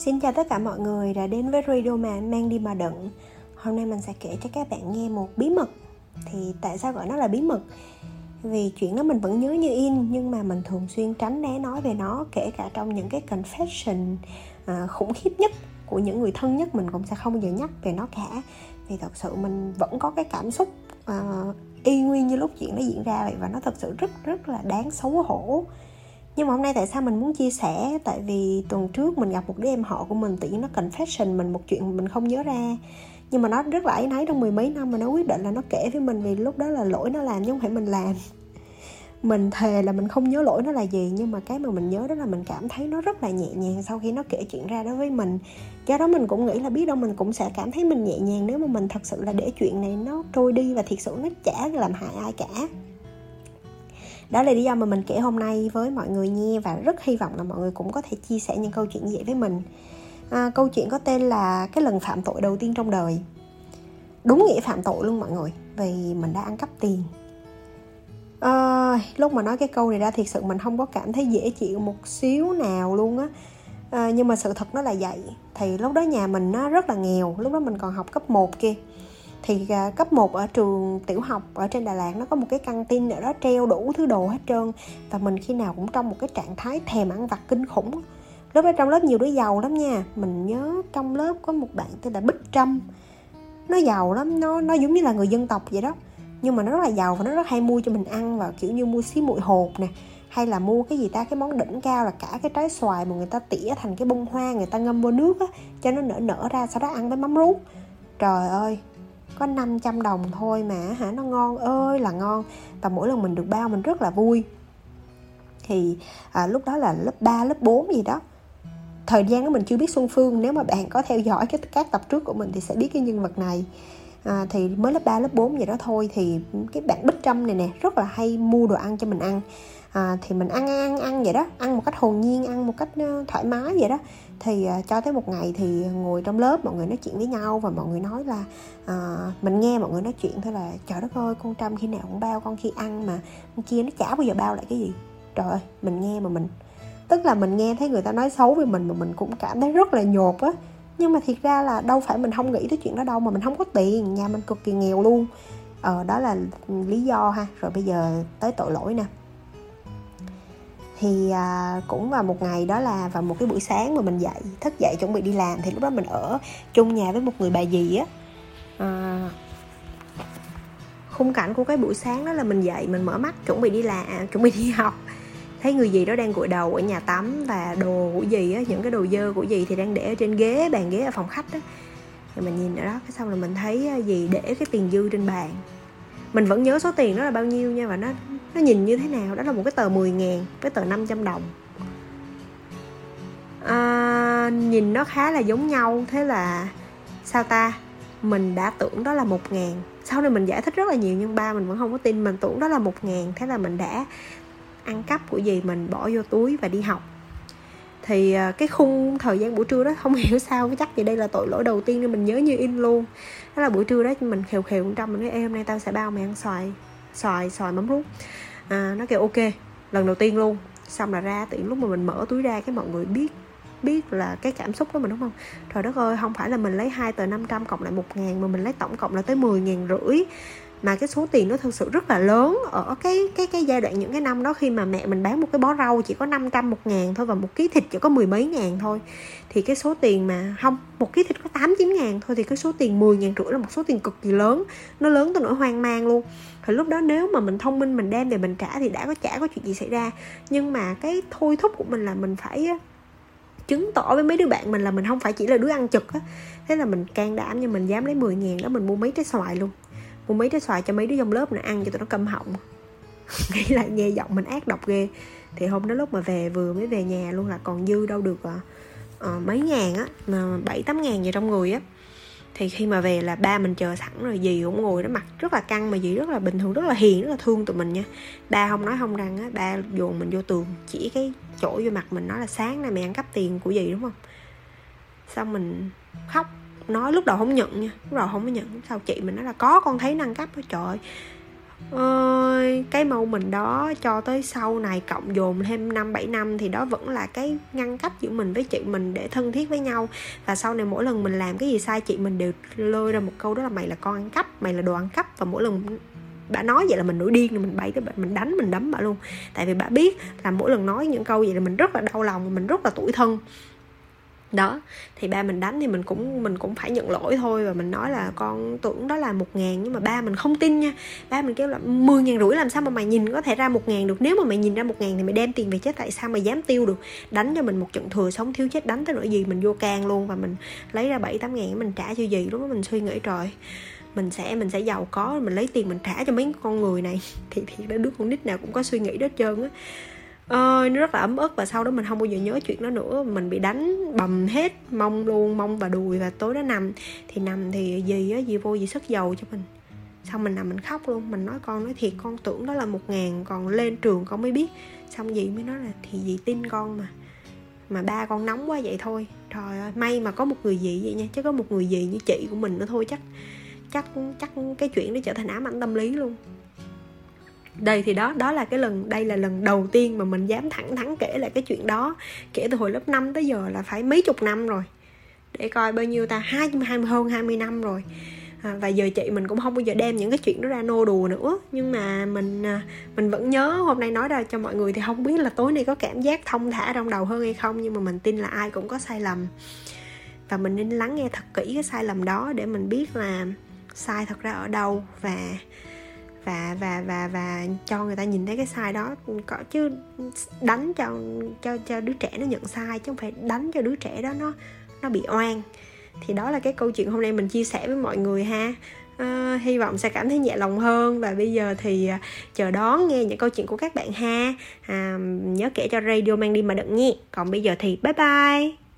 Xin chào tất cả mọi người đã đến với Radio mà mang đi mà đựng Hôm nay mình sẽ kể cho các bạn nghe một bí mật. Thì tại sao gọi nó là bí mật? Vì chuyện đó mình vẫn nhớ như in Nhưng mà mình thường xuyên tránh né nói về nó Kể cả trong những cái confession à, khủng khiếp nhất Của những người thân nhất mình cũng sẽ không bao giờ nhắc về nó cả. Vì thật sự mình vẫn có cái cảm xúc à, y nguyên như lúc chuyện nó diễn ra vậy Và nó thật sự rất rất là đáng xấu hổ nhưng mà hôm nay tại sao mình muốn chia sẻ? Tại vì tuần trước mình gặp một đứa em họ của mình, tự nhiên nó confession mình một chuyện mình không nhớ ra. Nhưng mà nó rất là ấy nấy trong mười mấy năm mà nó quyết định là nó kể với mình vì lúc đó là lỗi nó làm chứ không phải mình làm. Mình thề là mình không nhớ lỗi nó là gì, nhưng mà cái mà mình nhớ đó là mình cảm thấy nó rất là nhẹ nhàng sau khi nó kể chuyện ra đối với mình. Do đó mình cũng nghĩ là biết đâu mình cũng sẽ cảm thấy mình nhẹ nhàng nếu mà mình thật sự là để chuyện này nó trôi đi và thiệt sự nó chả làm hại ai cả đó là lý do mà mình kể hôm nay với mọi người nghe và rất hy vọng là mọi người cũng có thể chia sẻ những câu chuyện như vậy với mình. À, câu chuyện có tên là cái lần phạm tội đầu tiên trong đời. Đúng nghĩa phạm tội luôn mọi người vì mình đã ăn cắp tiền. À, lúc mà nói cái câu này ra thiệt sự mình không có cảm thấy dễ chịu một xíu nào luôn á. À, nhưng mà sự thật nó là vậy. Thì lúc đó nhà mình nó rất là nghèo lúc đó mình còn học cấp 1 kia thì à, cấp 1 ở trường tiểu học ở trên Đà Lạt nó có một cái căng tin ở đó, treo đủ thứ đồ hết trơn. Và mình khi nào cũng trong một cái trạng thái thèm ăn vặt kinh khủng. Lúc đó trong lớp nhiều đứa giàu lắm nha. Mình nhớ trong lớp có một bạn tên là Bích Trâm. Nó giàu lắm, nó nó giống như là người dân tộc vậy đó. Nhưng mà nó rất là giàu và nó rất hay mua cho mình ăn và, kiểu như, mua xí muội hột nè, hay là mua cái gì ta, cái món đỉnh cao là cả cái trái xoài mà người ta tỉa thành cái bông hoa, người ta ngâm vô nước á, cho nó nở nở ra, sau đó ăn với mắm ruốc. Trời ơi có 500 đồng thôi mà hả? Nó ngon ơi là ngon. Và mỗi lần mình được bao mình rất là vui. Thì à, lúc đó là lớp 3, lớp 4 gì đó. Thời gian đó mình chưa biết Xuân Phương. Nếu mà bạn có theo dõi cái các tập trước của mình thì sẽ biết cái nhân vật này. À, thì mới lớp 3, lớp 4 gì đó thôi. Thì cái bạn Bích Trâm này nè rất là hay mua đồ ăn cho mình ăn à, thì mình ăn ăn ăn vậy đó ăn một cách hồn nhiên ăn một cách ờ, thoải mái vậy đó. Thì à, cho tới một ngày thì ngồi trong lớp mọi người nói chuyện với nhau và mọi người nói là à, mình nghe mọi người nói chuyện thôi là trời đất ơi con trâm khi nào cũng bao con khi ăn mà con kia nó chả bao giờ bao lại cái gì. Trời ơi mình nghe mà mình tức là mình nghe thấy người ta nói xấu về mình mà mình cũng cảm thấy rất là nhột á. Nhưng mà thiệt ra là đâu phải mình không nghĩ tới chuyện đó đâu mà mình không có tiền nhà mình cực kỳ nghèo luôn. Ờ đó là lý do ha. Rồi bây giờ tới tội lỗi nè thì à, cũng vào một ngày đó là vào một cái buổi sáng mà mình dậy thức dậy chuẩn bị đi làm thì lúc đó mình ở chung nhà với một người bà dì á. À, khung cảnh của cái buổi sáng đó là mình dậy mình mở mắt chuẩn bị đi làm à, chuẩn bị đi học. Thấy người gì đó đang gội đầu ở nhà tắm và đồ của gì á những cái đồ dơ của gì thì đang để ở trên ghế bàn ghế ở phòng khách á. Thì mình nhìn ở đó cái xong là mình thấy à, gì để cái tiền dư trên bàn. Mình vẫn nhớ số tiền đó là bao nhiêu nha và nó nó nhìn như thế nào? Đó là một cái tờ 10 ngàn cái tờ 500 đồng. À, nhìn nó khá là giống nhau. Thế là sao ta? Mình đã tưởng đó là một ngàn. Sau này mình giải thích rất là nhiều nhưng ba mình vẫn không có tin. Mình tưởng đó là một ngàn. Thế là mình đã ăn cắp của gì mình bỏ vô túi và đi học. Thì à, cái khung thời gian buổi trưa đó không hiểu sao chắc gì đây là tội lỗi đầu tiên nên mình nhớ như in luôn. Đó là buổi trưa đó mình khều khều trong mình nói em hôm nay tao sẽ bao mày ăn xoài xoài xoài mắm rút à, nó kêu ok lần đầu tiên luôn. Xong là ra tiện lúc mà mình mở túi ra cái mọi người biết biết là cái cảm xúc của mình đúng không? Trời đất ơi không phải là mình lấy hai tờ 500 cộng lại một ngàn mà mình lấy tổng cộng là tới 10 ngàn rưỡi mà cái số tiền nó thực sự rất là lớn ở cái cái cái giai đoạn những cái năm đó khi mà mẹ mình bán một cái bó rau chỉ có 500 một ngàn thôi và một ký thịt chỉ có mười mấy ngàn thôi, thì cái số tiền mà, không, một ký thịt có 8 9 ngàn thôi thì cái số tiền 10 ngàn rưỡi là một số tiền cực kỳ lớn, nó lớn tới nỗi hoang mang luôn. Thì lúc đó nếu mà mình thông minh mình đem về mình trả thì đã có chả có chuyện gì xảy ra. Nhưng mà cái thôi thúc của mình là mình phải chứng tỏ với mấy đứa bạn mình là mình không phải chỉ là đứa ăn trực á. Thế là mình can đảm nhưng mình dám lấy 10 ngàn đó mình mua mấy trái xoài luôn mua mấy trái xoài cho mấy đứa trong lớp này ăn cho tụi nó câm họng. Nghĩ là nghe giọng mình ác độc ghê. Thì hôm đó lúc mà về vừa mới về nhà luôn là còn dư đâu được uh, mấy ngàn á mà bảy tám ngàn gì trong người á. Thì khi mà về là ba mình chờ sẵn rồi dì cũng ngồi đó mặt rất là căng mà dì rất là bình thường rất là hiền rất là thương tụi mình nha. Ba không nói không rằng á ba dồn mình vô tường chỉ cái chỗ vô mặt mình nói là sáng nay mày ăn cắp tiền của dì đúng không? Xong mình khóc nói, lúc đầu không nhận nha, lúc đầu không có nhận. Sao chị mình nói là, có, con thấy năng cấp đó trời ơi, cái mâu mình đó cho tới sau này, cộng dồn thêm năm, bảy năm thì đó vẫn là cái ngăn cách giữa mình với chị mình để thân thiết với nhau. Và sau này mỗi lần mình làm cái gì sai, chị mình đều lôi ra một câu đó là, mày là con ăn cắp, mày là đồ ăn cắp. Và mỗi lần bà nói vậy là mình nổi điên, mình bậy cái mình đánh, mình đấm bà luôn. Tại vì bà biết là mỗi lần nói những câu vậy là mình rất là đau lòng, mình rất là tủi thân đó, thì ba mình đánh thì mình cũng mình cũng phải nhận lỗi thôi và mình nói là con tưởng đó là một ngàn nhưng mà ba mình không tin nha. Ba mình kêu là mười ngàn rưỡi làm sao mà mày nhìn có thể ra một ngàn được? Nếu mà mày nhìn ra một ngàn thì mày đem tiền về chết tại sao mày dám tiêu được? Đánh cho mình một trận thừa sống thiếu chết đánh tới nỗi gì? Mình vô can luôn và mình lấy ra bảy, tám ngàn mình trả cho gì lúc đó mình suy nghĩ, trời, mình sẽ mình sẽ giàu có, mình lấy tiền mình trả cho mấy con người này. Thì thì đứa con nít nào cũng có suy nghĩ đó hết trơn á ơi nó rất là ấm ức và sau đó mình không bao giờ nhớ chuyện đó nữa. Mình bị đánh bầm hết, mông luôn, mông và đùi và tối đó nằm. Thì nằm thì gì á gì vô gì sức dầu cho mình. Xong mình nằm mình khóc luôn. Mình nói, con nói thiệt, con tưởng đó là một ngàn, còn lên trường con mới biết. Xong gì mới nói là, thì gì tin con mà mà ba con nóng quá vậy thôi. Trời ơi, may mà có một người gì vậy nha, chứ có một người gì như chị của mình nữa thôi, chắc chắc chắc cái chuyện đó trở thành ám ảnh tâm lý luôn đây thì đó đó là cái lần đây là lần đầu tiên mà mình dám thẳng thắn kể lại cái chuyện đó. Kể từ hồi lớp 5 tới giờ là phải mấy chục năm rồi. Để coi bao nhiêu ta hai hai hơn 20 năm rồi. À, và giờ chị mình cũng không bao giờ đem những cái chuyện đó ra nô đùa nữa. Nhưng mà mình à, mình vẫn nhớ hôm nay nói ra cho mọi người thì không biết là tối nay có cảm giác thông thả trong đầu hơn hay không. Nhưng mà mình tin là ai cũng có sai lầm. Và mình nên lắng nghe thật kỹ cái sai lầm đó để mình biết là sai thật ra ở đâu. Và và và và và cho người ta nhìn thấy cái sai đó. Có chứ đánh cho cho cho đứa trẻ nó nhận sai chứ không phải đánh cho đứa trẻ đó nó nó bị oan. Thì đó là cái câu chuyện hôm nay mình chia sẻ với mọi người ha. À, hy vọng sẽ cảm thấy nhẹ lòng hơn và bây giờ thì à, chờ đón nghe những câu chuyện của các bạn ha. À, nhớ kể cho radio mang đi mà đựng nghe. Còn bây giờ thì bye bye.